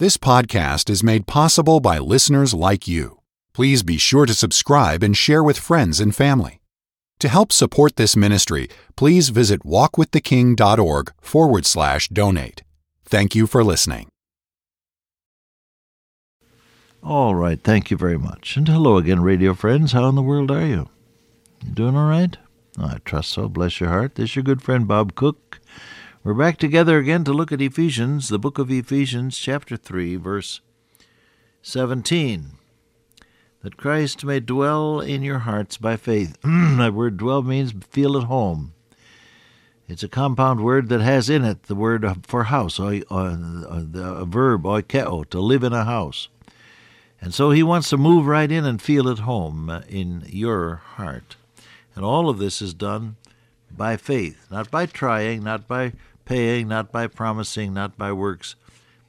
This podcast is made possible by listeners like you. Please be sure to subscribe and share with friends and family. To help support this ministry, please visit walkwiththeking.org forward slash donate. Thank you for listening. All right, thank you very much. And hello again, radio friends. How in the world are you? Doing all right? I trust so. Bless your heart. This is your good friend Bob Cook. We're back together again to look at Ephesians, the book of Ephesians, chapter 3, verse 17. That Christ may dwell in your hearts by faith. that word dwell means feel at home. It's a compound word that has in it the word for house, or, uh, uh, the verb oikeo, to live in a house. And so he wants to move right in and feel at home in your heart. And all of this is done by faith, not by trying, not by paying, not by promising, not by works,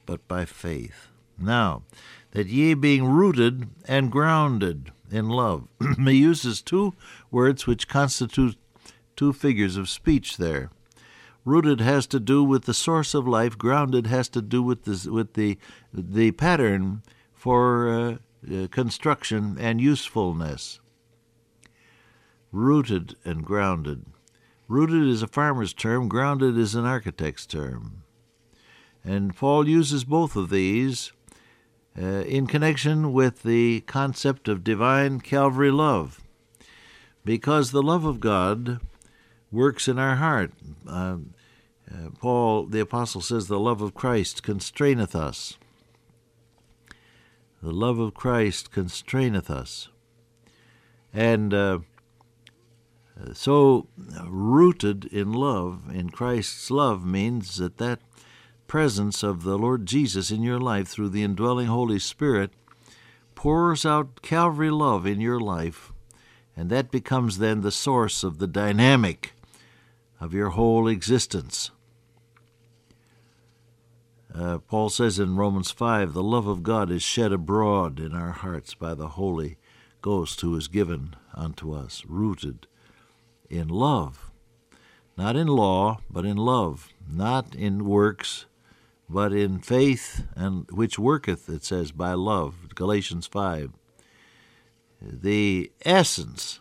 but by faith. Now, that ye being rooted and grounded in love. he uses two words which constitute two figures of speech there. Rooted has to do with the source of life. Grounded has to do with the with the the pattern for uh, uh, construction and usefulness. Rooted and grounded. Rooted is a farmer's term, grounded is an architect's term. And Paul uses both of these uh, in connection with the concept of divine Calvary love. Because the love of God works in our heart. Uh, uh, Paul, the Apostle, says, The love of Christ constraineth us. The love of Christ constraineth us. And uh, so, rooted in love, in Christ's love, means that that presence of the Lord Jesus in your life through the indwelling Holy Spirit pours out Calvary love in your life, and that becomes then the source of the dynamic of your whole existence. Uh, Paul says in Romans 5 the love of God is shed abroad in our hearts by the Holy Ghost who is given unto us, rooted in love. Not in law, but in love. Not in works, but in faith, and which worketh, it says, by love. Galatians 5. The essence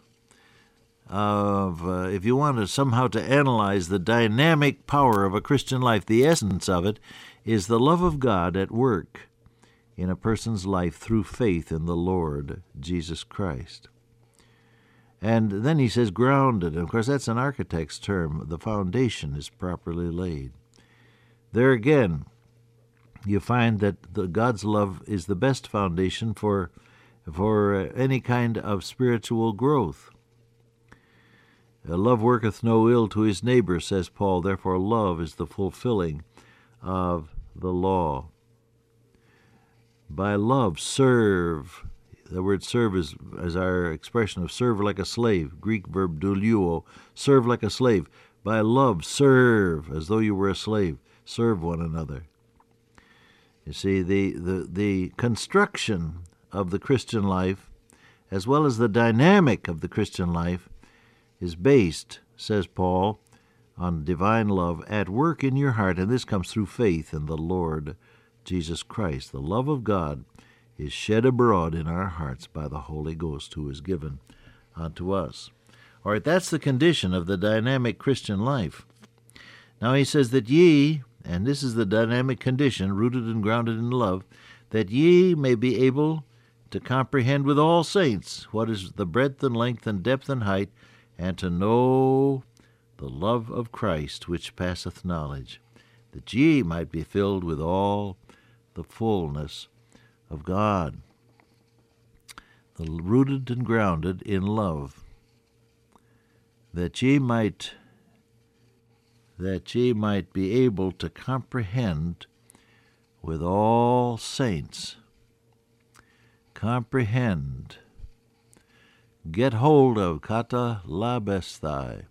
of, uh, if you want to somehow to analyze the dynamic power of a Christian life, the essence of it is the love of God at work in a person's life through faith in the Lord Jesus Christ. And then he says grounded. And Of course, that's an architect's term. The foundation is properly laid. There again, you find that the, God's love is the best foundation for, for uh, any kind of spiritual growth. Uh, love worketh no ill to his neighbor, says Paul. Therefore, love is the fulfilling of the law. By love, serve the word serve is, is our expression of serve like a slave. Greek verb douleuo, serve like a slave. By love, serve as though you were a slave. Serve one another. You see, the, the, the construction of the Christian life, as well as the dynamic of the Christian life, is based, says Paul, on divine love at work in your heart, and this comes through faith in the Lord Jesus Christ. The love of God is shed abroad in our hearts by the Holy Ghost who is given unto us. All right, that's the condition of the dynamic Christian life. Now he says that ye, and this is the dynamic condition, rooted and grounded in love, that ye may be able to comprehend with all saints what is the breadth and length and depth and height, and to know the love of Christ which passeth knowledge, that ye might be filled with all the fullness of God, the rooted and grounded in love, that ye might that ye might be able to comprehend with all saints. Comprehend. Get hold of kata labesthai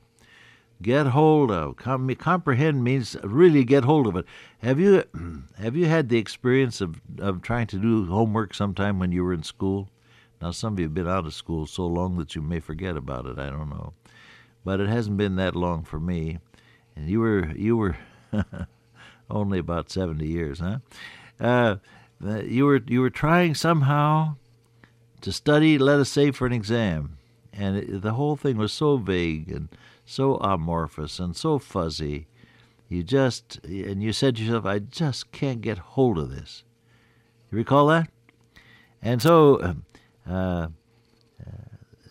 get hold of. Com- comprehend means really get hold of it. Have you have you had the experience of, of trying to do homework sometime when you were in school? Now some of you have been out of school so long that you may forget about it. I don't know, but it hasn't been that long for me. And you were you were only about seventy years, huh? Uh, you were you were trying somehow to study, let us say, for an exam, and it, the whole thing was so vague and so amorphous and so fuzzy. You just and you said to yourself, "I just can't get hold of this." You recall that? And so, uh, uh,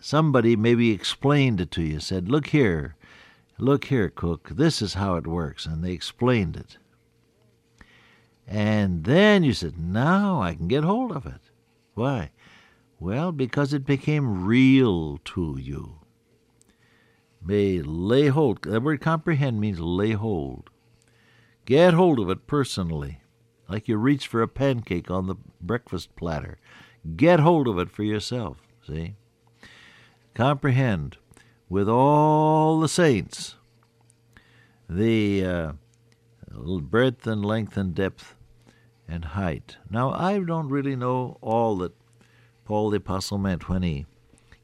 somebody maybe explained it to you. Said, "Look here, look here, Cook. This is how it works," and they explained it. And then you said, Now I can get hold of it. Why? Well, because it became real to you. May lay hold. That word comprehend means lay hold. Get hold of it personally, like you reach for a pancake on the breakfast platter. Get hold of it for yourself, see? Comprehend with all the saints the uh, breadth and length and depth and height. Now, I don't really know all that Paul the Apostle meant when he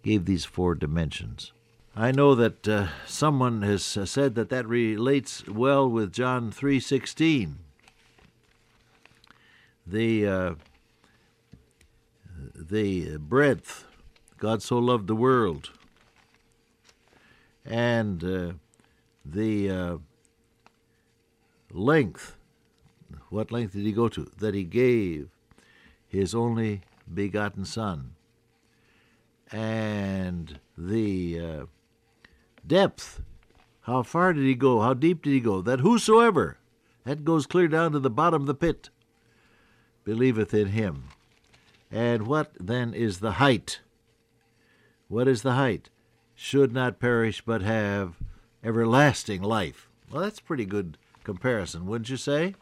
gave these four dimensions. I know that uh, someone has said that that relates well with John 3:16. The uh, the breadth, God so loved the world, and uh, the uh, length, what length did he go to? That he gave his only begotten Son. And the uh, depth, how far did he go? How deep did he go? That whosoever, that goes clear down to the bottom of the pit, believeth in him. And what then is the height? What is the height? Should not perish but have everlasting life. Well, that's pretty good comparison, wouldn't you say?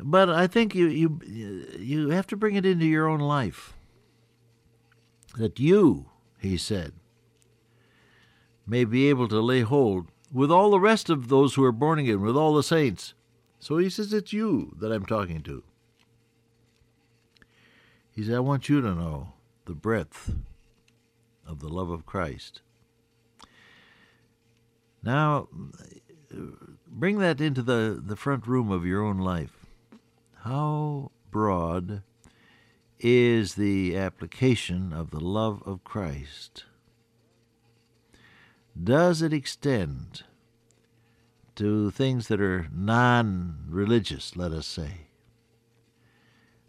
But I think you you you have to bring it into your own life. That you, he said, may be able to lay hold with all the rest of those who are born again, with all the saints. So he says it's you that I'm talking to. He said, I want you to know the breadth of the love of Christ. Now, bring that into the, the front room of your own life. How broad is the application of the love of Christ? Does it extend to things that are non religious, let us say?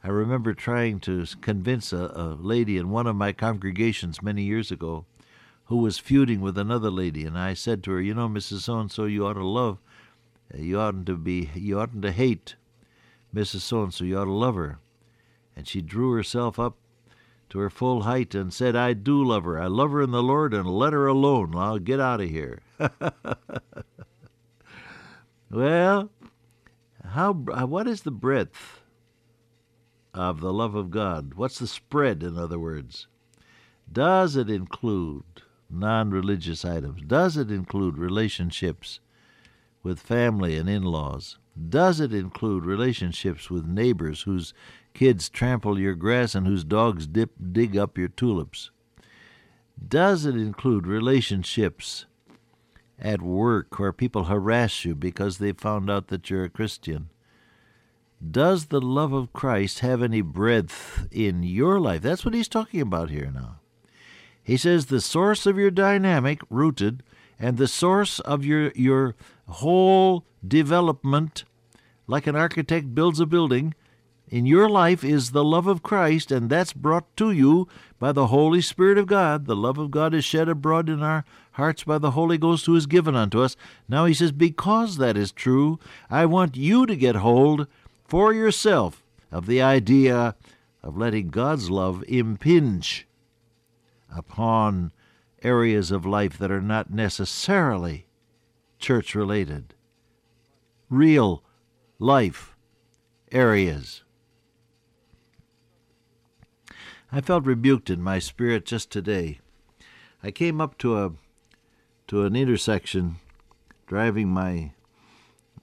I remember trying to convince a, a, lady in one of my congregations many years ago who was feuding with another lady, and I said to her, "You know, Mrs. So and So, you ought to love, eh, you oughtn't to be, you oughtn't to hate Mrs. So and So. You ought to love her." And she drew herself up to her full height and said, "I do love her. I love her in the Lord, and let her alone. I'll get out of here." well, how? Uh, what is the breadth of the love of God? What's the spread, in other words? Does it include non religious items? Does it include relationships with family and in laws? Does it include relationships with neighbors whose kids trample your grass and whose dogs dip, dig up your tulips? Does it include relationships at work where people harass you because they found out that you're a Christian? Does the love of Christ have any breadth in your life? That's what he's talking about here now. He says the source of your dynamic, rooted, and the source of your, your whole development, like an architect builds a building, in your life is the love of Christ, and that's brought to you by the Holy Spirit of God. The love of God is shed abroad in our hearts by the Holy Ghost who is given unto us. Now he says, Because that is true, I want you to get hold for yourself of the idea of letting God's love impinge upon areas of life that are not necessarily church related, real life areas. I felt rebuked in my spirit just today. I came up to a to an intersection driving my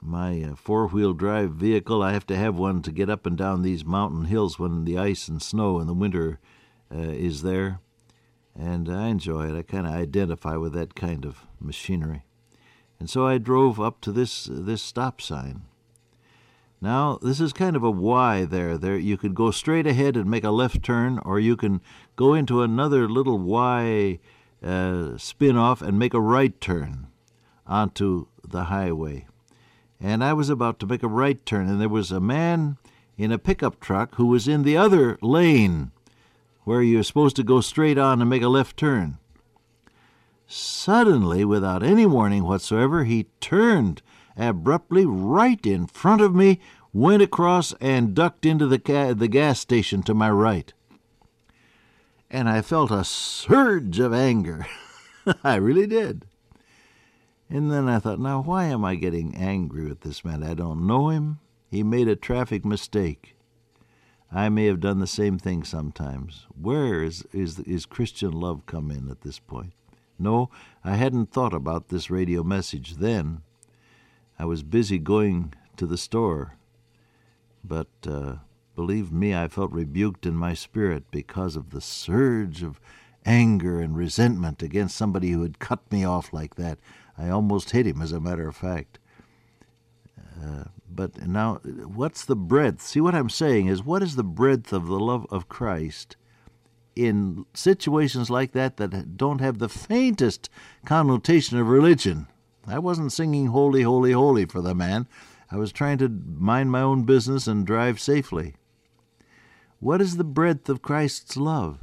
my uh, four-wheel drive vehicle. I have to have one to get up and down these mountain hills when the ice and snow in the winter uh, is there and I enjoy it. I kind of identify with that kind of machinery. And so I drove up to this this stop sign. Now, this is kind of a Y there. There you could go straight ahead and make a left turn, or you can go into another little Y uh, spin off and make a right turn onto the highway. And I was about to make a right turn, and there was a man in a pickup truck who was in the other lane where you're supposed to go straight on and make a left turn. Suddenly, without any warning whatsoever, he turned abruptly right in front of me, went across, and ducked into the, ca- the gas station to my right. And I felt a surge of anger. I really did. And then I thought, now why am I getting angry with this man? I don't know him. He made a traffic mistake. I may have done the same thing sometimes. Where is, is, is Christian love come in at this point? No, I hadn't thought about this radio message then. I was busy going to the store. But uh, believe me, I felt rebuked in my spirit because of the surge of anger and resentment against somebody who had cut me off like that. I almost hit him, as a matter of fact. Uh, but now, what's the breadth? See, what I'm saying is, what is the breadth of the love of Christ in situations like that that don't have the faintest connotation of religion. I wasn't singing Holy, Holy, Holy for the man. I was trying to mind my own business and drive safely. What is the breadth of Christ's love?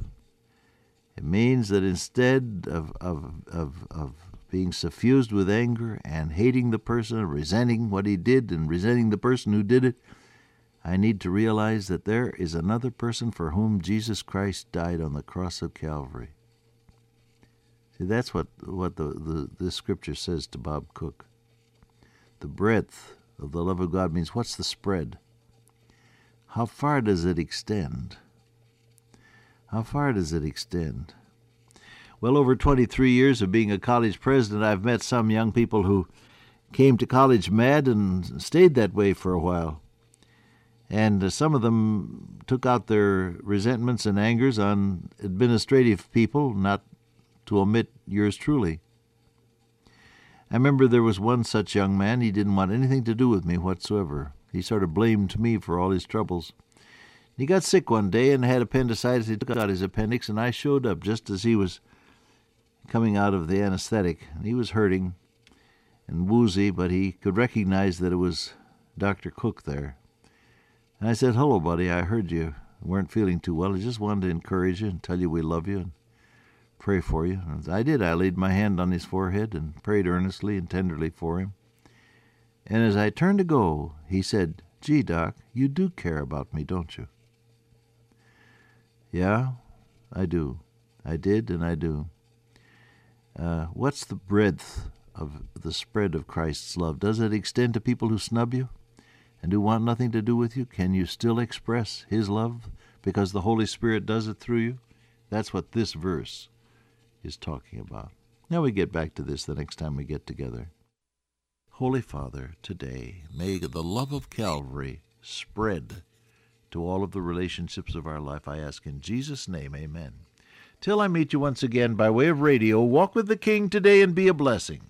It means that instead of, of, of, of being suffused with anger and hating the person, resenting what he did and resenting the person who did it, I need to realize that there is another person for whom Jesus Christ died on the cross of Calvary. See, that's what, what the, the, scripture says to Bob Cook. The breadth of the love of God means what's the spread? How far does it extend? How far does it extend? Well, over 23 years of being a college president, I've met some young people who came to college mad and stayed that way for a while and uh, some of them took out their resentments and angers on administrative people, not to omit yours truly. I remember there was one such young man, he didn't want anything to do with me whatsoever. He sort of blamed me for all his troubles. He got sick one day and had appendicitis. He took out his appendix, and I showed up just as he was coming out of the anesthetic. He was hurting and woozy, but he could recognize that it was Dr. Cook there. And I said, Hello, buddy. I heard you weren't feeling too well. I just wanted to encourage you and tell you we love you and pray for you. And I did. I laid my hand on his forehead and prayed earnestly and tenderly for him. And as I turned to go, he said, Gee, Doc, you do care about me, don't you? Yeah, I do. I did and I do. Uh, what's the breadth of the spread of Christ's love? Does it extend to people who snub you? and who want nothing to do with you, can you still express His love because the Holy Spirit does it through you? That's what this verse is talking about. Now we get back to this the next time we get together. Holy Father, today, may the love of Calvary spread to all of the relationships of our life. I ask in Jesus' name, amen. Till I meet you once again by way of radio, walk with the King today and be a blessing.